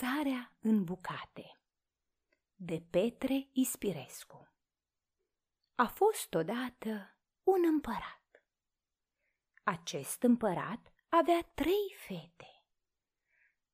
Sarea în bucate de Petre Ispirescu A fost odată un împărat. Acest împărat avea trei fete.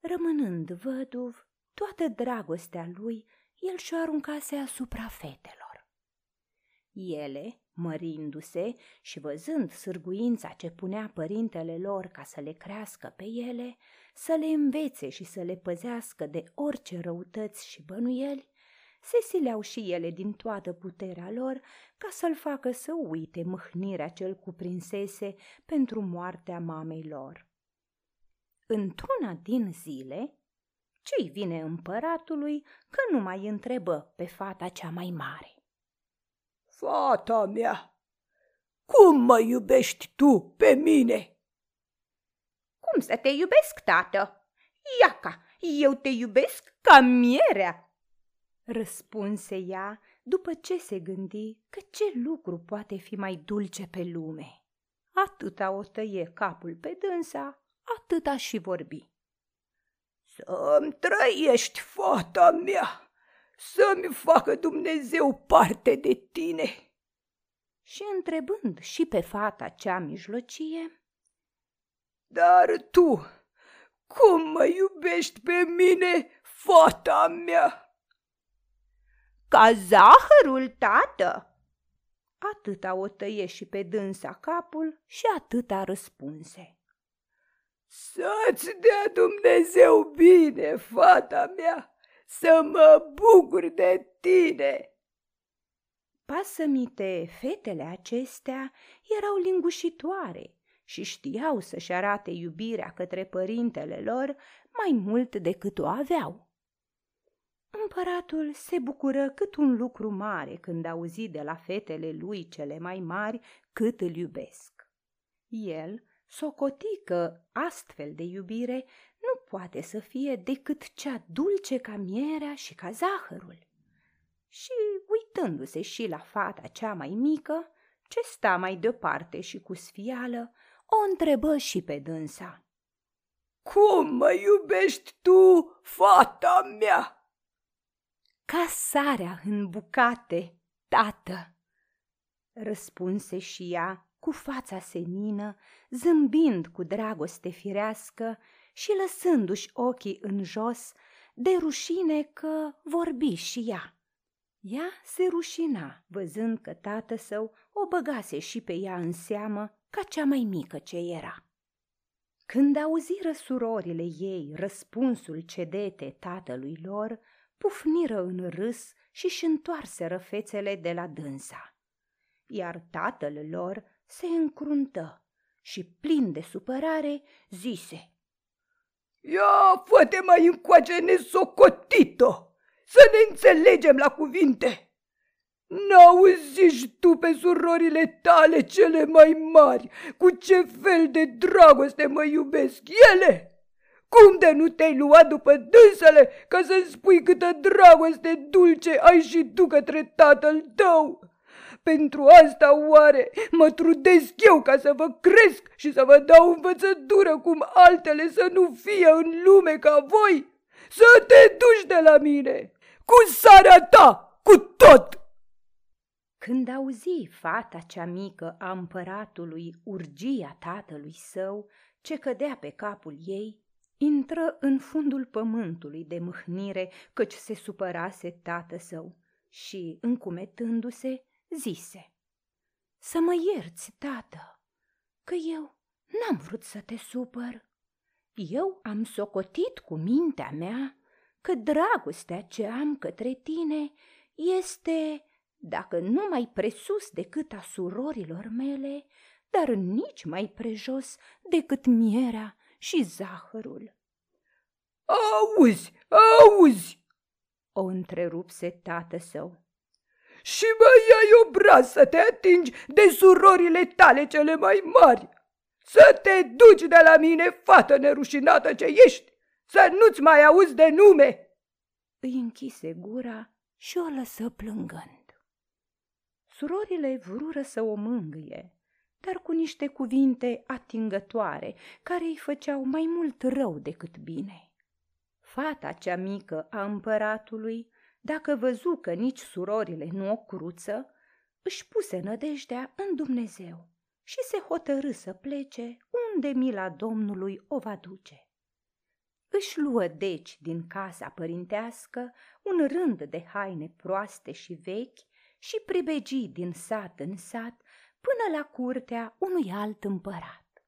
Rămânând văduv, toată dragostea lui el și-o aruncase asupra fetelor. Ele, mărindu-se și văzând sârguința ce punea părintele lor ca să le crească pe ele, să le învețe și să le păzească de orice răutăți și bănuieli, se sileau și ele din toată puterea lor ca să-l facă să uite mâhnirea ce-l cuprinsese pentru moartea mamei lor. Într-una din zile, ce-i vine împăratului că nu mai întrebă pe fata cea mai mare. Fata mea, cum mă iubești tu pe mine? Cum să te iubesc, tată? Iaca, eu te iubesc ca mierea, răspunse ea după ce se gândi că ce lucru poate fi mai dulce pe lume. Atâta o tăie capul pe dânsa, atâta și vorbi. Să-mi trăiești, fata mea, să-mi facă Dumnezeu parte de tine. Și întrebând și pe fata cea mijlocie, Dar tu, cum mă iubești pe mine, fata mea? Ca zahărul, tată. Atâta o tăie și pe dânsa capul și atâta răspunse. Să-ți dea Dumnezeu bine, fata mea, să mă bucur de tine. Pasămite, fetele acestea erau lingușitoare și știau să-și arate iubirea către părintele lor mai mult decât o aveau. Împăratul se bucură cât un lucru mare când auzi de la fetele lui cele mai mari cât îl iubesc. El socoti că astfel de iubire nu poate să fie decât cea dulce ca mierea și ca zahărul. Și, uitându-se și la fata cea mai mică, ce sta mai departe și cu sfială, o întrebă și pe dânsa. Cum mă iubești tu, fata mea? Ca sarea în bucate, tată, răspunse și ea cu fața senină, zâmbind cu dragoste firească și lăsându-și ochii în jos, de rușine că vorbi și ea. Ea se rușina, văzând că tată său o băgase și pe ea în seamă ca cea mai mică ce era. Când auziră surorile ei răspunsul cedete tatălui lor, pufniră în râs și-și întoarseră fețele de la dânsa. Iar tatăl lor se încruntă și, plin de supărare, zise Ia, fă-te mai încoace nesocotito, să ne înțelegem la cuvinte. N-auzi tu pe surorile tale cele mai mari cu ce fel de dragoste mă iubesc ele? Cum de nu te-ai luat după dânsele ca să spui câtă dragoste dulce ai și tu către tatăl tău? Pentru asta oare mă trudesc eu ca să vă cresc și să vă dau învățătură cum altele să nu fie în lume ca voi? Să te duci de la mine, cu sarea ta, cu tot! Când auzi fata cea mică a împăratului urgia tatălui său, ce cădea pe capul ei, intră în fundul pământului de mâhnire, căci se supărase tată său și, încumetându-se, zise Să mă ierți, tată, că eu n-am vrut să te supăr. Eu am socotit cu mintea mea că dragostea ce am către tine este, dacă nu mai presus decât a surorilor mele, dar nici mai prejos decât mierea și zahărul. Auzi, auzi, o întrerupse tată său și mă iai obraz să te atingi de surorile tale cele mai mari. Să te duci de la mine, fată nerușinată ce ești, să nu-ți mai auzi de nume. Îi închise gura și o lăsă plângând. Surorile vrură să o mângâie, dar cu niște cuvinte atingătoare, care îi făceau mai mult rău decât bine. Fata cea mică a împăratului, dacă văzu că nici surorile nu o cruță, își puse nădejdea în Dumnezeu și se hotărâ să plece unde mila Domnului o va duce. Își luă deci din casa părintească un rând de haine proaste și vechi și pribegi din sat în sat până la curtea unui alt împărat.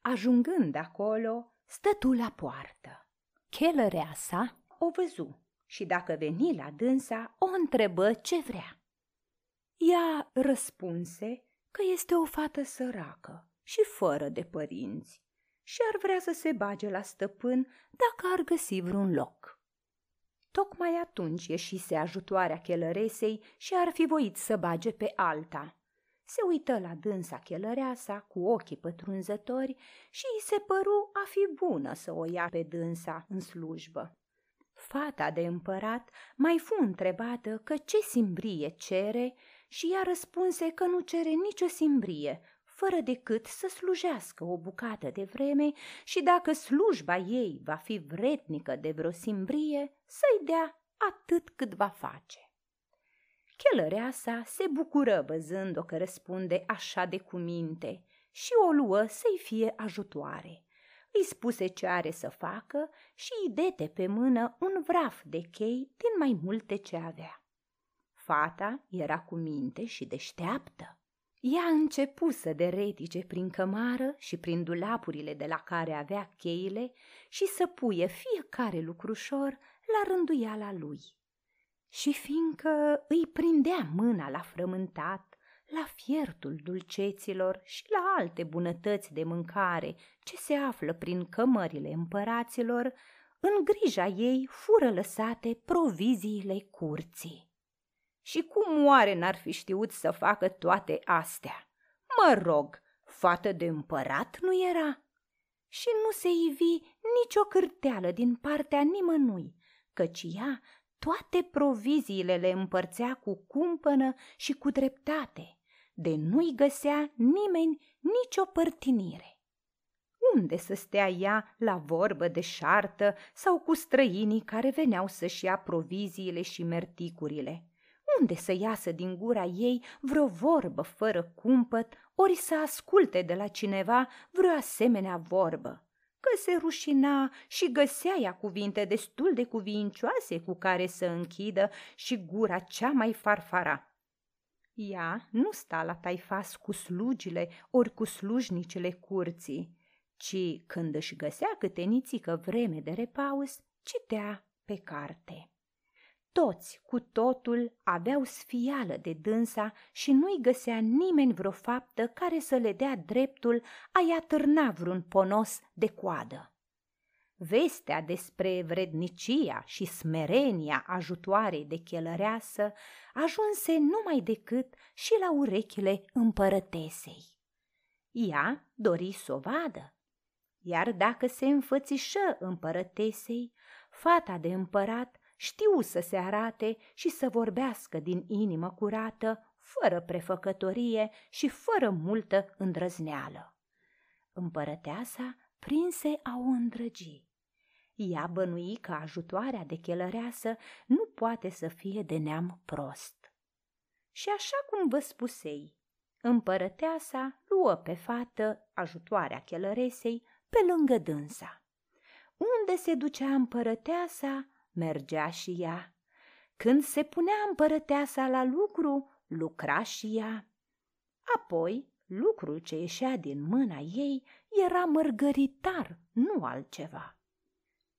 Ajungând acolo, stătu la poartă. Chelărea sa o văzu și dacă veni la dânsa, o întrebă ce vrea. Ea răspunse că este o fată săracă și fără de părinți și ar vrea să se bage la stăpân dacă ar găsi vreun loc. Tocmai atunci ieșise ajutoarea chelăresei și ar fi voit să bage pe alta. Se uită la dânsa chelăreasa cu ochii pătrunzători și îi se păru a fi bună să o ia pe dânsa în slujbă. Fata de împărat mai fu întrebată că ce simbrie cere și ea răspunse că nu cere nicio simbrie, fără decât să slujească o bucată de vreme și dacă slujba ei va fi vretnică de vreo simbrie, să-i dea atât cât va face. Chelăreasa se bucură văzând-o că răspunde așa de cuminte și o luă să-i fie ajutoare. Îi spuse ce are să facă și îi dete pe mână un vraf de chei din mai multe ce avea. Fata era cu minte și deșteaptă. Ea începu să deretice prin cămară și prin dulapurile de la care avea cheile și să puie fiecare lucrușor la rânduiala lui. Și fiindcă îi prindea mâna la frământat, la fiertul dulceților și la alte bunătăți de mâncare ce se află prin cămările împăraților, în grija ei fură lăsate proviziile curții. Și cum oare n-ar fi știut să facă toate astea? Mă rog, fată de împărat nu era? Și nu se ivi nicio cârteală din partea nimănui, căci ea toate proviziile le împărțea cu cumpănă și cu dreptate, de nu-i găsea nimeni nicio părtinire. Unde să stea ea la vorbă de șartă sau cu străinii care veneau să-și ia proviziile și merticurile? unde să iasă din gura ei vreo vorbă fără cumpăt, ori să asculte de la cineva vreo asemenea vorbă? Că se rușina și găsea ea cuvinte destul de cuvincioase cu care să închidă și gura cea mai farfara. Ea nu sta la taifas cu slugile ori cu slujnicele curții, ci când își găsea câte nițică vreme de repaus, citea pe carte. Toți, cu totul, aveau sfială de dânsa și nu-i găsea nimeni vreo faptă care să le dea dreptul a-i atârna vreun ponos de coadă. Vestea despre vrednicia și smerenia ajutoarei de chelăreasă ajunse numai decât și la urechile împărătesei. Ea dori să o vadă, iar dacă se înfățișă împărătesei, fata de împărat știu să se arate și să vorbească din inimă curată, fără prefăcătorie și fără multă îndrăzneală. Împărăteasa prinse a o îndrăgi. Ea bănui că ajutoarea de chelăreasă nu poate să fie de neam prost. Și așa cum vă spusei, împărăteasa luă pe fată ajutoarea chelăresei pe lângă dânsa. Unde se ducea împărăteasa, mergea și ea. Când se punea împărăteasa la lucru, lucra și ea. Apoi, lucrul ce ieșea din mâna ei era mărgăritar, nu altceva.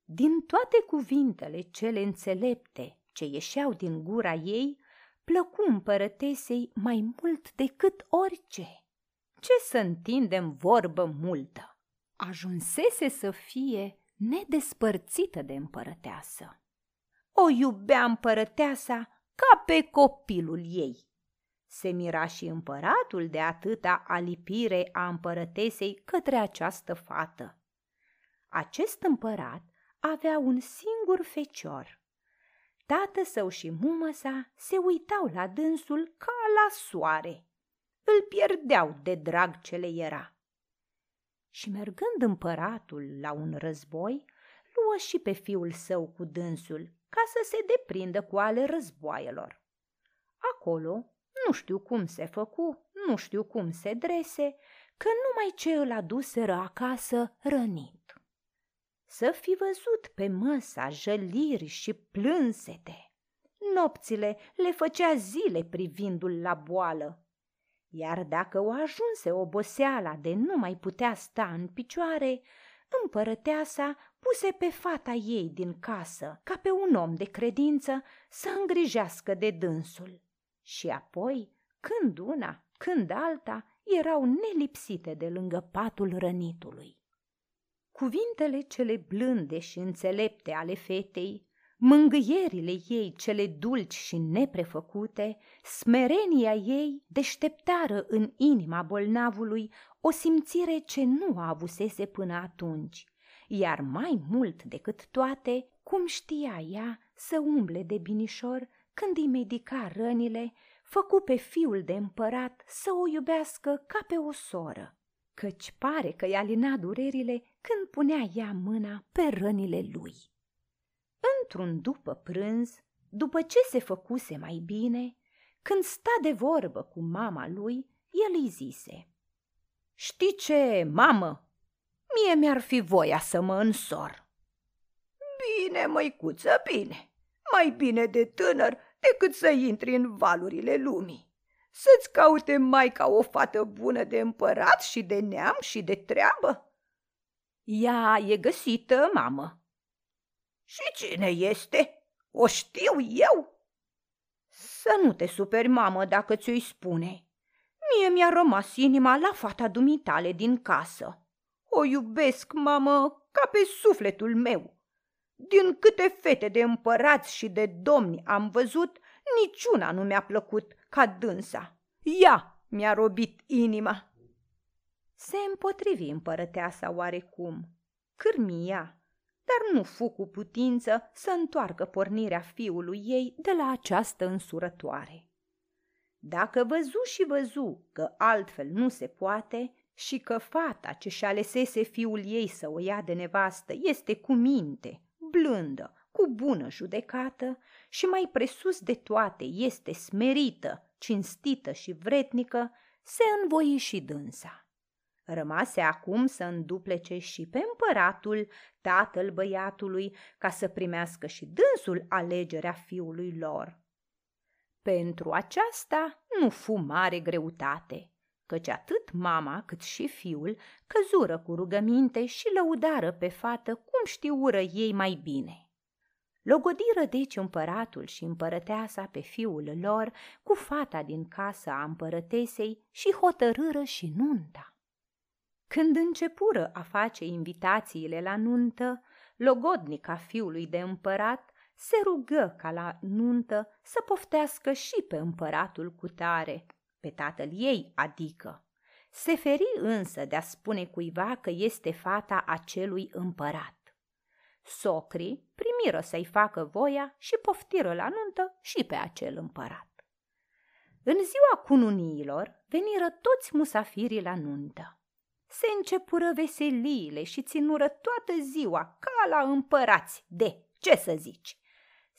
Din toate cuvintele cele înțelepte ce ieșeau din gura ei, plăcu împărătesei mai mult decât orice. Ce să întindem vorbă multă! Ajunsese să fie nedespărțită de împărăteasă o iubea împărăteasa ca pe copilul ei. Se mira și împăratul de atâta alipire a împărătesei către această fată. Acest împărat avea un singur fecior. Tată său și mumă sa se uitau la dânsul ca la soare. Îl pierdeau de drag ce le era. Și mergând împăratul la un război, luă și pe fiul său cu dânsul, ca să se deprindă cu ale războaielor. Acolo, nu știu cum se făcu, nu știu cum se drese, că numai ce îl aduseră acasă rănit. Să fi văzut pe măsa jăliri și plânsete. Nopțile le făcea zile privindu-l la boală. Iar dacă o ajunse oboseala de nu mai putea sta în picioare, împărăteasa puse pe fata ei din casă, ca pe un om de credință, să îngrijească de dânsul. Și apoi, când una, când alta, erau nelipsite de lângă patul rănitului. Cuvintele cele blânde și înțelepte ale fetei, mângâierile ei cele dulci și neprefăcute, smerenia ei deșteptară în inima bolnavului o simțire ce nu avusese până atunci, iar mai mult decât toate, cum știa ea să umble de binișor când îi medica rănile, făcu pe fiul de împărat să o iubească ca pe o soră, căci pare că i-a lina durerile când punea ea mâna pe rănile lui. Într-un după prânz, după ce se făcuse mai bine, când sta de vorbă cu mama lui, el îi zise Știi ce, mamă? Mie mi-ar fi voia să mă însor. Bine, măicuță, bine. Mai bine de tânăr decât să intri în valurile lumii. Să-ți caute mai ca o fată bună de împărat și de neam și de treabă? Ea e găsită, mamă. Și cine este? O știu eu? Să nu te superi, mamă, dacă ți-o spune. Mie mi-a rămas inima la fata dumitale din casă. O iubesc, mamă, ca pe sufletul meu. Din câte fete de împărați și de domni am văzut, niciuna nu mi-a plăcut ca dânsa. Ea mi-a robit inima. Se împotrivi împărăteasa oarecum. Cârmia, dar nu fu cu putință să întoarcă pornirea fiului ei de la această însurătoare. Dacă văzu și văzu că altfel nu se poate și că fata ce și alesese fiul ei să o ia de nevastă este cu minte, blândă, cu bună judecată și mai presus de toate este smerită, cinstită și vretnică, se învoi și dânsa. Rămase acum să înduplece și pe împăratul, tatăl băiatului, ca să primească și dânsul alegerea fiului lor. Pentru aceasta nu fu mare greutate, căci atât mama cât și fiul căzură cu rugăminte și lăudară pe fată cum știură ei mai bine. Logodiră deci împăratul și împărăteasa pe fiul lor cu fata din casa a împărătesei și hotărâră și nunta. Când începură a face invitațiile la nuntă, logodnica fiului de împărat se rugă ca la nuntă să poftească și pe împăratul cu tare, pe tatăl ei adică. Se feri însă de a spune cuiva că este fata acelui împărat. Socrii primiră să-i facă voia și poftiră la nuntă și pe acel împărat. În ziua cununiilor veniră toți musafirii la nuntă. Se începură veseliile și ținură toată ziua ca la împărați de, ce să zici,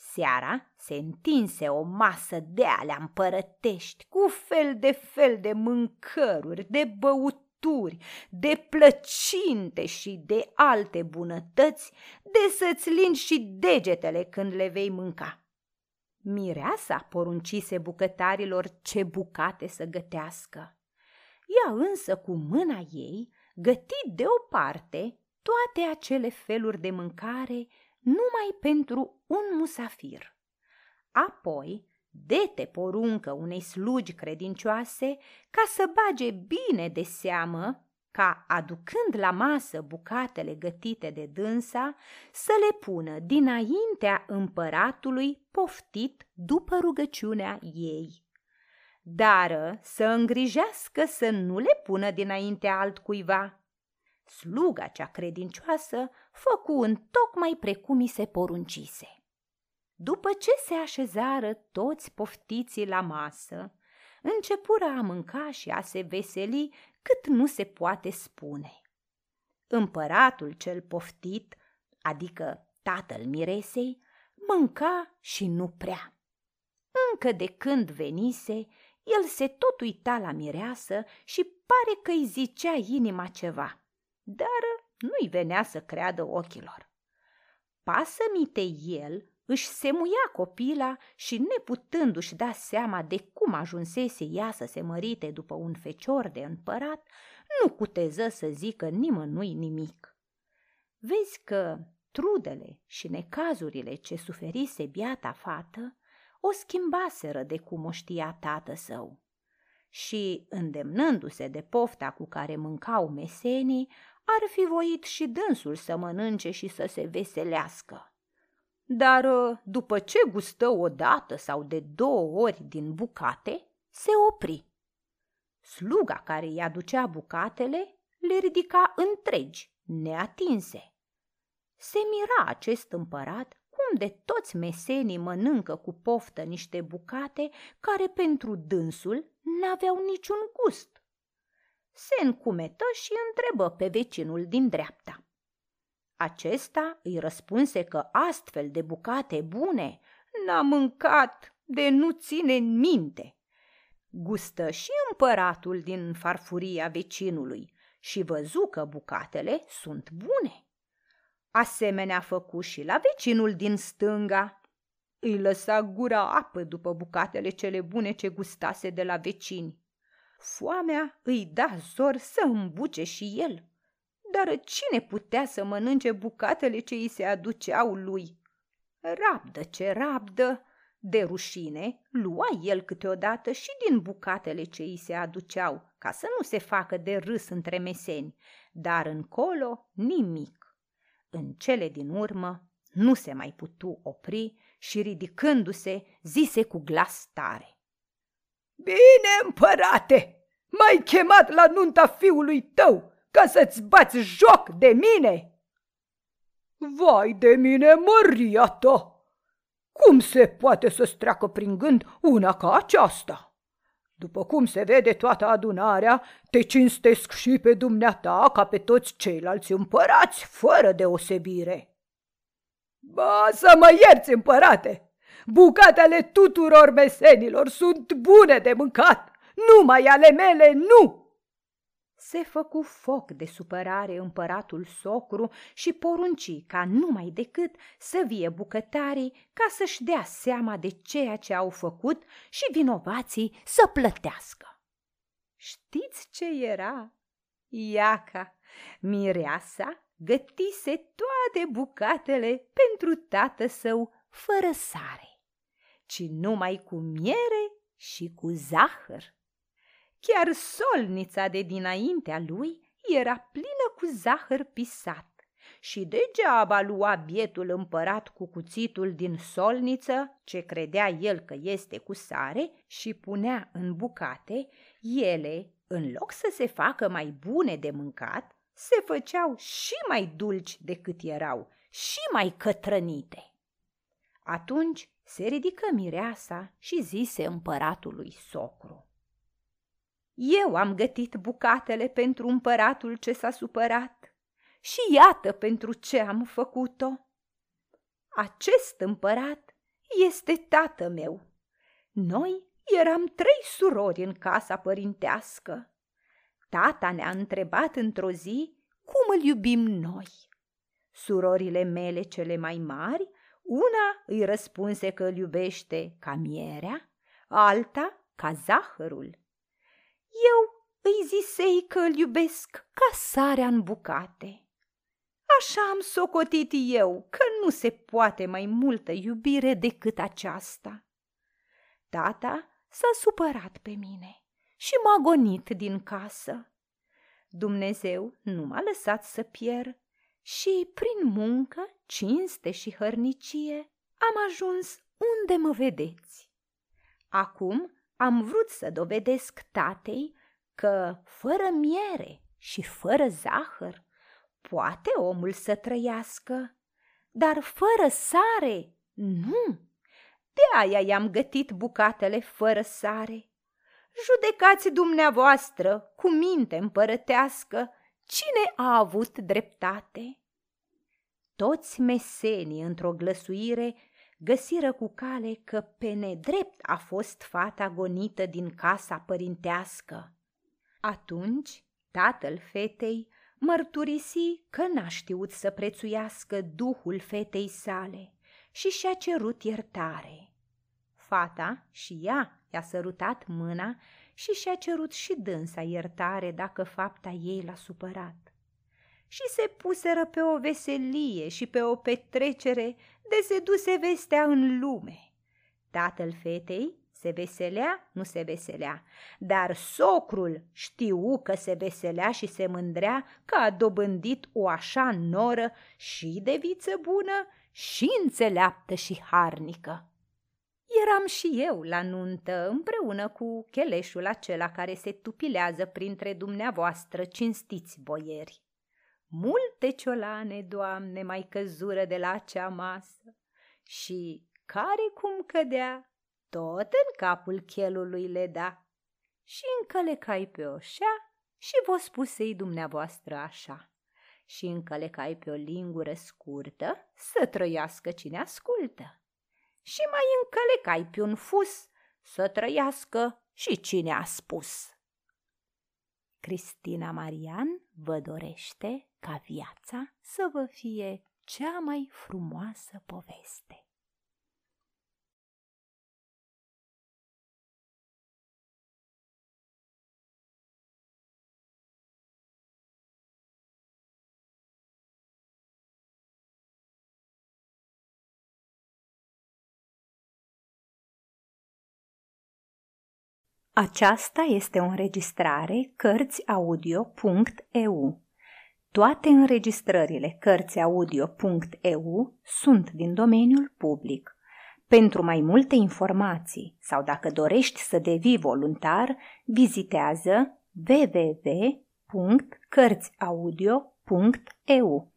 Seara se întinse o masă de alea împărătești, cu fel de fel de mâncăruri, de băuturi, de plăcinte și de alte bunătăți, de să-ți lingi și degetele când le vei mânca. Mireasa poruncise bucătarilor ce bucate să gătească. Ea însă cu mâna ei găti deoparte toate acele feluri de mâncare numai pentru un musafir. Apoi, dete poruncă unei slugi credincioase ca să bage bine de seamă ca, aducând la masă bucatele gătite de dânsa, să le pună dinaintea împăratului poftit după rugăciunea ei. Dar să îngrijească să nu le pună dinaintea altcuiva, Sluga cea credincioasă făcu în tocmai precum i se poruncise. După ce se așezară toți poftiții la masă, începură a mânca și a se veseli cât nu se poate spune. Împăratul cel poftit, adică tatăl miresei, mânca și nu prea. Încă de când venise, el se tot uita la mireasă și pare că îi zicea inima ceva, dar nu-i venea să creadă ochilor. Pasămite el își semuia copila și neputându-și da seama de cum ajunsese ea să se mărite după un fecior de împărat, nu cuteză să zică nimănui nimic. Vezi că trudele și necazurile ce suferise biata fată o schimbaseră de cum o știa tată său. Și, îndemnându-se de pofta cu care mâncau mesenii, ar fi voit și dânsul să mănânce și să se veselească. Dar după ce gustă o dată sau de două ori din bucate, se opri. Sluga care îi aducea bucatele le ridica întregi, neatinse. Se mira acest împărat cum de toți mesenii mănâncă cu poftă niște bucate care pentru dânsul n-aveau niciun gust. Se încumetă și întrebă pe vecinul din dreapta. Acesta îi răspunse că astfel de bucate bune n-a mâncat de nu ține în minte. Gustă și împăratul din farfuria vecinului și văzu că bucatele sunt bune. Asemenea făcu și la vecinul din stânga. Îi lăsa gura apă după bucatele cele bune ce gustase de la vecini. Foamea îi da zor să îmbuce și el. Dar cine putea să mănânce bucatele ce îi se aduceau lui? Rabdă ce rabdă! De rușine, lua el câteodată și din bucatele ce îi se aduceau, ca să nu se facă de râs între meseni, dar încolo nimic. În cele din urmă nu se mai putu opri și ridicându-se zise cu glas tare. Bine, împărate, m-ai chemat la nunta fiului tău ca să-ți bați joc de mine? Vai de mine, măria ta! Cum se poate să-ți treacă prin gând una ca aceasta? După cum se vede toată adunarea, te cinstesc și pe dumneata ca pe toți ceilalți împărați, fără deosebire. Ba, să mă ierți, împărate! Bucatele tuturor mesenilor sunt bune de mâncat, numai ale mele nu! Se făcu foc de supărare împăratul socru și porunci ca numai decât să vie bucătarii ca să-și dea seama de ceea ce au făcut și vinovații să plătească. Știți ce era? Iaca, mireasa, gătise toate bucatele pentru tată său fără sare, ci numai cu miere și cu zahăr. Chiar solnița de dinaintea lui era plină cu zahăr pisat și degeaba lua bietul împărat cu cuțitul din solniță, ce credea el că este cu sare, și punea în bucate, ele, în loc să se facă mai bune de mâncat, se făceau și mai dulci decât erau, și mai cătrănite. Atunci se ridică mireasa și zise împăratului socru. Eu am gătit bucatele pentru împăratul ce s-a supărat și iată pentru ce am făcut-o. Acest împărat este tată meu. Noi eram trei surori în casa părintească. Tata ne-a întrebat într-o zi cum îl iubim noi. Surorile mele cele mai mari, una îi răspunse că îl iubește ca mierea, alta ca zahărul eu îi zisei că îl iubesc ca sarea în bucate. Așa am socotit eu că nu se poate mai multă iubire decât aceasta. Tata s-a supărat pe mine și m-a gonit din casă. Dumnezeu nu m-a lăsat să pierd și, prin muncă, cinste și hărnicie, am ajuns unde mă vedeți. Acum am vrut să dovedesc tatei că fără miere și fără zahăr poate omul să trăiască, dar fără sare nu. De aia i-am gătit bucatele fără sare. Judecați dumneavoastră cu minte împărătească cine a avut dreptate. Toți mesenii într-o glăsuire găsiră cu cale că pe nedrept a fost fata gonită din casa părintească. Atunci tatăl fetei mărturisi că n-a știut să prețuiască duhul fetei sale și și-a cerut iertare. Fata și ea i-a sărutat mâna și și-a cerut și dânsa iertare dacă fapta ei l-a supărat. Și se puseră pe o veselie și pe o petrecere de se duse vestea în lume. Tatăl fetei se veselea, nu se veselea, dar socrul știu că se veselea și se mândrea că a dobândit o așa noră și de viță bună și înțeleaptă și harnică. Eram și eu la nuntă împreună cu cheleșul acela care se tupilează printre dumneavoastră cinstiți boieri. Multe ciolane, Doamne, mai căzură de la acea masă și care cum cădea, tot în capul chelului le da. Și încălecai pe oșea și vă spusei dumneavoastră așa. Și încălecai pe o lingură scurtă să trăiască cine ascultă. Și mai încălecai pe un fus să trăiască și cine a spus. Cristina Marian vă dorește ca viața să vă fie cea mai frumoasă poveste. Aceasta este o înregistrare Cărțiaudio.eu. Toate înregistrările Cărțiaudio.eu sunt din domeniul public. Pentru mai multe informații sau dacă dorești să devii voluntar, vizitează www.cărțiaudio.eu.